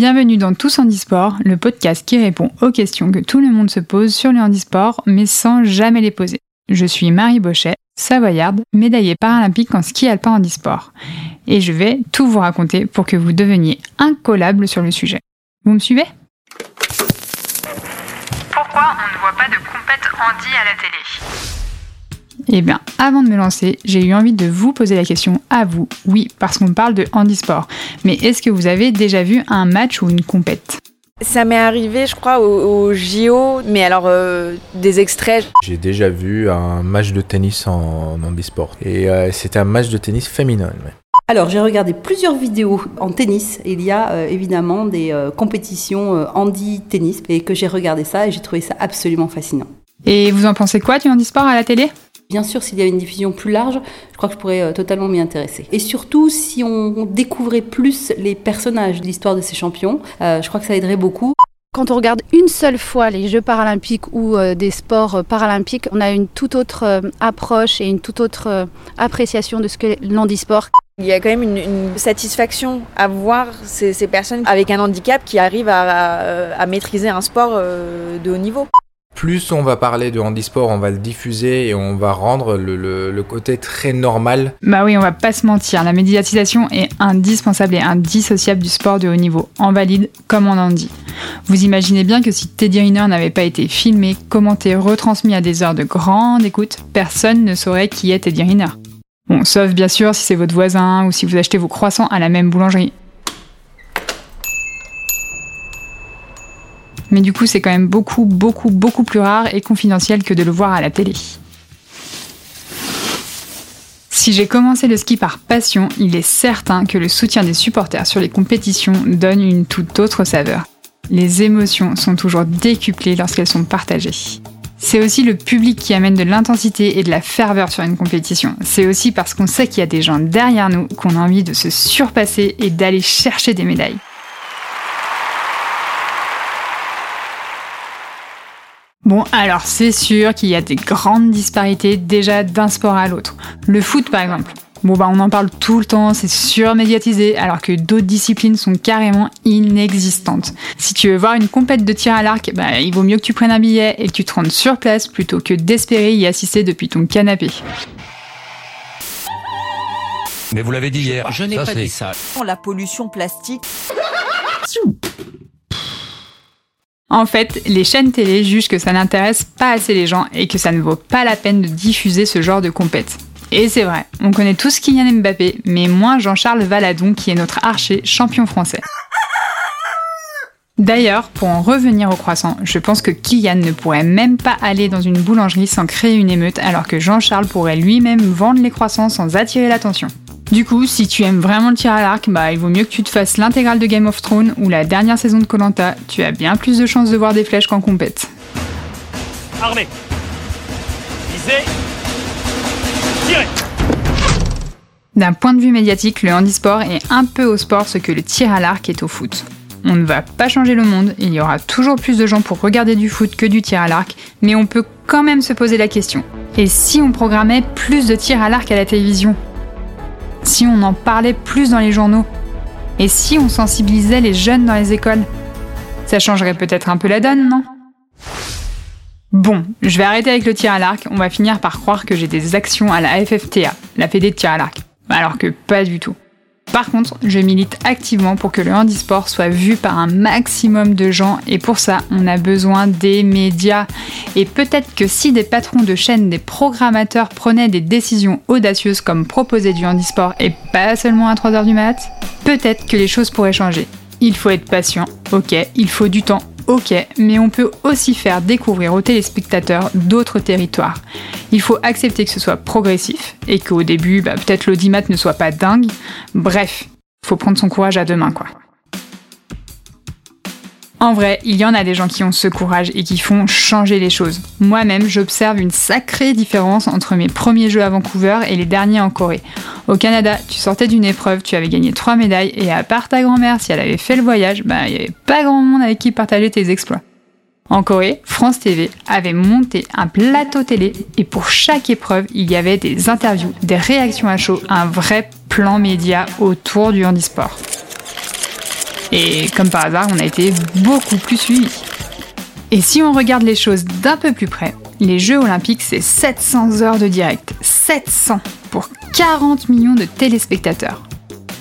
Bienvenue dans Tous Handisport, le podcast qui répond aux questions que tout le monde se pose sur le handisport, mais sans jamais les poser. Je suis Marie Bochet, savoyarde, médaillée paralympique en ski alpin handisport. Et je vais tout vous raconter pour que vous deveniez incollable sur le sujet. Vous me suivez? Pourquoi on ne voit pas de compète handi à la télé? Eh bien, avant de me lancer, j'ai eu envie de vous poser la question à vous. Oui, parce qu'on parle de handisport. Mais est-ce que vous avez déjà vu un match ou une compète? Ça m'est arrivé, je crois, au, JO, mais alors euh, des extraits. J'ai déjà vu un match de tennis en, handisport. Et euh, c'était un match de tennis féminin. Alors, j'ai regardé plusieurs vidéos en tennis. Il y a euh, évidemment des compétitions handi-tennis et que j'ai regardé ça et j'ai trouvé ça absolument fascinant. Et vous en pensez quoi du handisport à la télé? Bien sûr, s'il y avait une diffusion plus large, je crois que je pourrais euh, totalement m'y intéresser. Et surtout, si on découvrait plus les personnages de l'histoire de ces champions, euh, je crois que ça aiderait beaucoup. Quand on regarde une seule fois les Jeux paralympiques ou euh, des sports paralympiques, on a une toute autre approche et une toute autre appréciation de ce que l'handisport. Il y a quand même une, satisfaction à voir ces, personnes avec un handicap qui arrivent à maîtriser un sport de haut niveau plus on va parler de handisport, on va le diffuser et on va rendre le, côté très normal. Bah oui, on va pas se mentir, la médiatisation est indispensable et indissociable du sport de haut niveau, en valide comme en handi. Vous imaginez bien que si Teddy Riner n'avait pas été filmé, commenté, retransmis à des heures de grande écoute, personne ne saurait qui est Teddy Riner. Bon, sauf bien sûr si c'est votre voisin ou si vous achetez vos croissants à la même boulangerie. Mais du coup c'est quand même beaucoup, beaucoup, beaucoup plus rare et confidentiel que de le voir à la télé. Si j'ai commencé le ski par passion, il est certain que le soutien des supporters sur les compétitions donne une toute autre saveur. Les émotions sont toujours décuplées lorsqu'elles sont partagées. C'est aussi le public qui amène de l'intensité et de la ferveur sur une compétition. C'est aussi parce qu'on sait qu'il y a des gens derrière nous qu'on a envie de se surpasser et d'aller chercher des médailles. Bon, alors c'est sûr qu'il y a des grandes disparités déjà d'un sport à l'autre. Le foot par exemple. Bon bah on en parle tout le temps, c'est surmédiatisé, alors que d'autres disciplines sont carrément inexistantes. Si tu veux voir une compète de tir à l'arc, bah il vaut mieux que tu prennes un billet et que tu te rendes sur place plutôt que d'espérer y assister depuis ton canapé. Mais vous l'avez dit hier. Je n'ai pas dit ça. La pollution plastique. En fait, les chaînes télé jugent que ça n'intéresse pas assez les gens et que ça ne vaut pas la peine de diffuser ce genre de compète. Et c'est vrai, on connaît tous Kylian Mbappé, mais moins Jean-Charles Valadon qui est notre archer champion français. D'ailleurs, pour en revenir au croissant, je pense que Kylian ne pourrait même pas aller dans une boulangerie sans créer une émeute alors que Jean-Charles pourrait lui-même vendre les croissants sans attirer l'attention. Du coup, si tu aimes vraiment le tir à l'arc, bah il vaut mieux que tu te fasses l'intégrale de Game of Thrones ou la dernière saison de Colanta. Tu as bien plus de chances de voir des flèches qu'en compète. Armée. Visez. Tirez. D'un point de vue médiatique, le handisport est un peu au sport ce que le tir à l'arc est au foot. On ne va pas changer le monde, il y aura toujours plus de gens pour regarder du foot que du tir à l'arc, mais on peut quand même se poser la question. Et si on programmait plus de tir à l'arc à la télévision? Si on en parlait plus dans les journaux Et si on sensibilisait les jeunes dans les écoles Ça changerait peut-être un peu la donne, non? Bon, je vais arrêter avec le tir à l'arc, on va finir par croire que j'ai des actions à la FFTA, la Fédé de tir à l'arc. Alors que pas du tout. Par contre, je milite activement pour que le handisport soit vu par un maximum de gens et pour ça, on a besoin des médias. Et peut-être que si des patrons de chaînes, des programmateurs prenaient des décisions audacieuses comme proposer du handisport et pas seulement à 3h du mat, peut-être que les choses pourraient changer. Il faut être patient, ok, il faut du temps, ok, mais on peut aussi faire découvrir aux téléspectateurs d'autres territoires. Il faut accepter que ce soit progressif et qu'au début, bah, peut-être l'audimat ne soit pas dingue. Bref, faut prendre son courage à deux mains, quoi. En vrai, il y en a des gens qui ont ce courage et qui font changer les choses. Moi-même, j'observe une sacrée différence entre mes premiers jeux à Vancouver et les derniers en Corée. Au Canada, tu sortais d'une épreuve, tu avais gagné trois médailles et à part ta grand-mère, si elle avait fait le voyage, bah il n'y avait pas grand monde avec qui partager tes exploits. En Corée, France TV avait monté un plateau télé et pour chaque épreuve, il y avait des interviews, des réactions à chaud, un vrai plan média autour du handisport. Et comme par hasard, on a été beaucoup plus suivis. Et si on regarde les choses d'un peu plus près, les Jeux Olympiques, c'est 700 heures de direct. 700 pour 40 millions de téléspectateurs.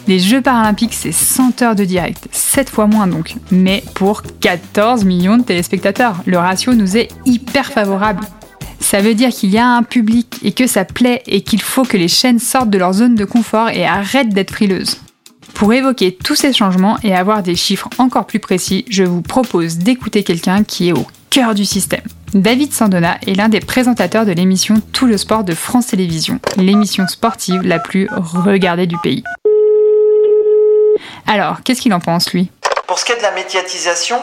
Les Jeux paralympiques, c'est 100 heures de direct, 7 fois moins donc, mais pour 14 millions de téléspectateurs. Le ratio nous est hyper favorable. Ça veut dire qu'il y a un public et que ça plaît et qu'il faut que les chaînes sortent de leur zone de confort et arrêtent d'être frileuses. Pour évoquer tous ces changements et avoir des chiffres encore plus précis, je vous propose d'écouter quelqu'un qui est au cœur du système. David Sandona est l'un des présentateurs de l'émission Tout le sport de France Télévisions, l'émission sportive la plus regardée du pays. Alors, qu'est-ce qu'il en pense, lui? Pour ce qui est de la médiatisation,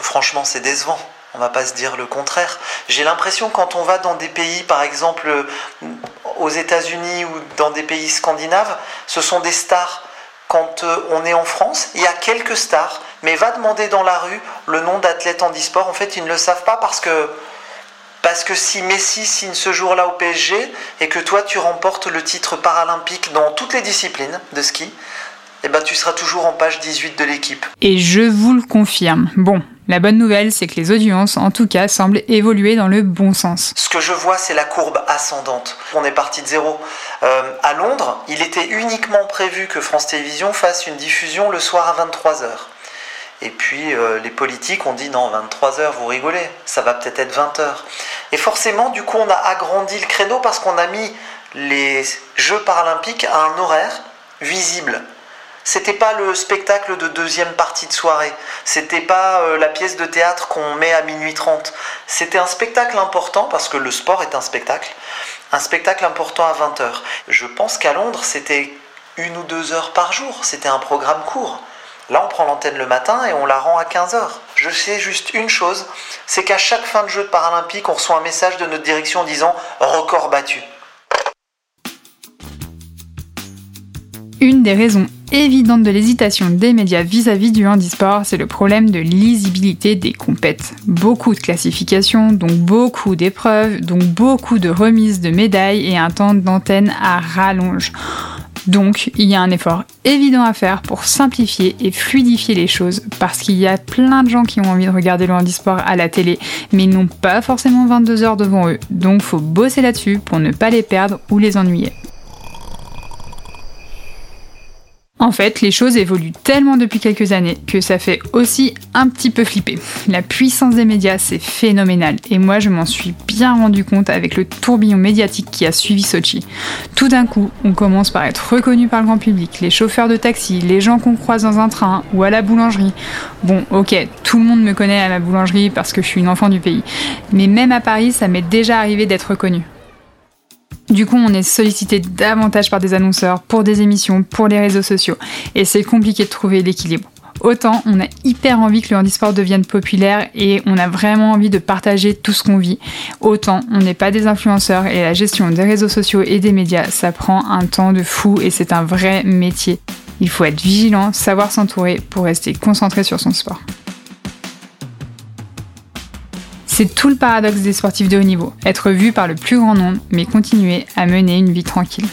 franchement, c'est décevant. On va pas se dire le contraire. J'ai l'impression quand on va dans des pays, par exemple aux États-Unis ou dans des pays scandinaves, ce sont des stars. Quand euh, on est en France, il y a quelques stars, mais va demander dans la rue le nom d'athlète en e-sport. En fait, ils ne le savent pas parce que parce que si Messi signe ce jour-là au PSG et que toi tu remportes le titre paralympique dans toutes les disciplines de ski, eh ben tu seras toujours en page 18 de l'équipe. Et je vous le confirme. Bon, la bonne nouvelle, c'est que les audiences, en tout cas, semblent évoluer dans le bon sens. Ce que je vois, c'est la courbe ascendante. On est parti de zéro. Euh, à Londres, il était uniquement prévu que France Télévisions fasse une diffusion le soir à 23h. Et puis euh, les politiques ont dit non, 23h, vous rigolez, ça va peut-être être 20h. Et forcément, du coup, on a agrandi le créneau parce qu'on a mis les Jeux paralympiques à un horaire visible. C'était pas le spectacle de deuxième partie de soirée. C'était pas euh, la pièce de théâtre qu'on met à minuit 30. C'était un spectacle important parce que le sport est un spectacle. Un spectacle important à 20h. Je pense qu'à Londres, c'était une ou deux heures par jour. C'était un programme court. Là, on prend l'antenne le matin et on la rend à 15h. Je sais juste une chose, c'est qu'à chaque fin de jeu de paralympique, on reçoit un message de notre direction disant record battu. Une des raisons évidentes de l'hésitation des médias vis-à-vis du handisport, c'est le problème de lisibilité des compètes. Beaucoup de classifications, donc beaucoup d'épreuves, donc beaucoup de remises de médailles et un temps d'antenne à rallonge. Donc, il y a un effort évident à faire pour simplifier et fluidifier les choses parce qu'il y a plein de gens qui ont envie de regarder le handisport à la télé, mais ils n'ont pas forcément 22 heures devant eux. Donc, faut bosser là-dessus pour ne pas les perdre ou les ennuyer. En fait, les choses évoluent tellement depuis quelques années que ça fait aussi un petit peu flipper. La puissance des médias, c'est phénoménal. Et moi, je m'en suis bien rendu compte avec le tourbillon médiatique qui a suivi Sochi. Tout d'un coup, on commence par être reconnu par le grand public, les chauffeurs de taxi, les gens qu'on croise dans un train ou à la boulangerie. Bon, ok, tout le monde me connaît à la boulangerie parce que je suis une enfant du pays. Mais même à Paris, ça m'est déjà arrivé d'être reconnu. Du coup, on est sollicité davantage par des annonceurs, pour des émissions, pour les réseaux sociaux. Et c'est compliqué de trouver l'équilibre. Autant on a hyper envie que le handisport devienne populaire et on a vraiment envie de partager tout ce qu'on vit. Autant on n'est pas des influenceurs et la gestion des réseaux sociaux et des médias, ça prend un temps de fou et c'est un vrai métier. Il faut être vigilant, savoir s'entourer pour rester concentré sur son sport. C'est tout le paradoxe des sportifs de haut niveau, être vu par le plus grand nombre, mais continuer à mener une vie tranquille.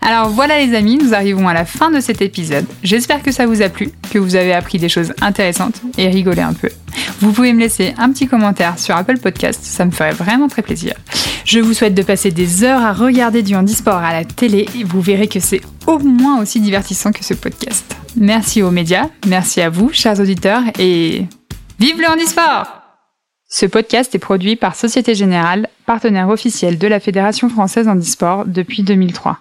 Alors voilà les amis, nous arrivons à la fin de cet épisode. J'espère que ça vous a plu, que vous avez appris des choses intéressantes et rigolé un peu. Vous pouvez me laisser un petit commentaire sur Apple Podcast, ça me ferait vraiment très plaisir. Je vous souhaite de passer des heures à regarder du handisport à la télé et vous verrez que c'est au moins aussi divertissant que ce podcast. Merci aux médias, merci à vous, chers auditeurs, et Vive le handisport Ce podcast est produit par Société Générale, partenaire officiel de la Fédération française handisport depuis 2003.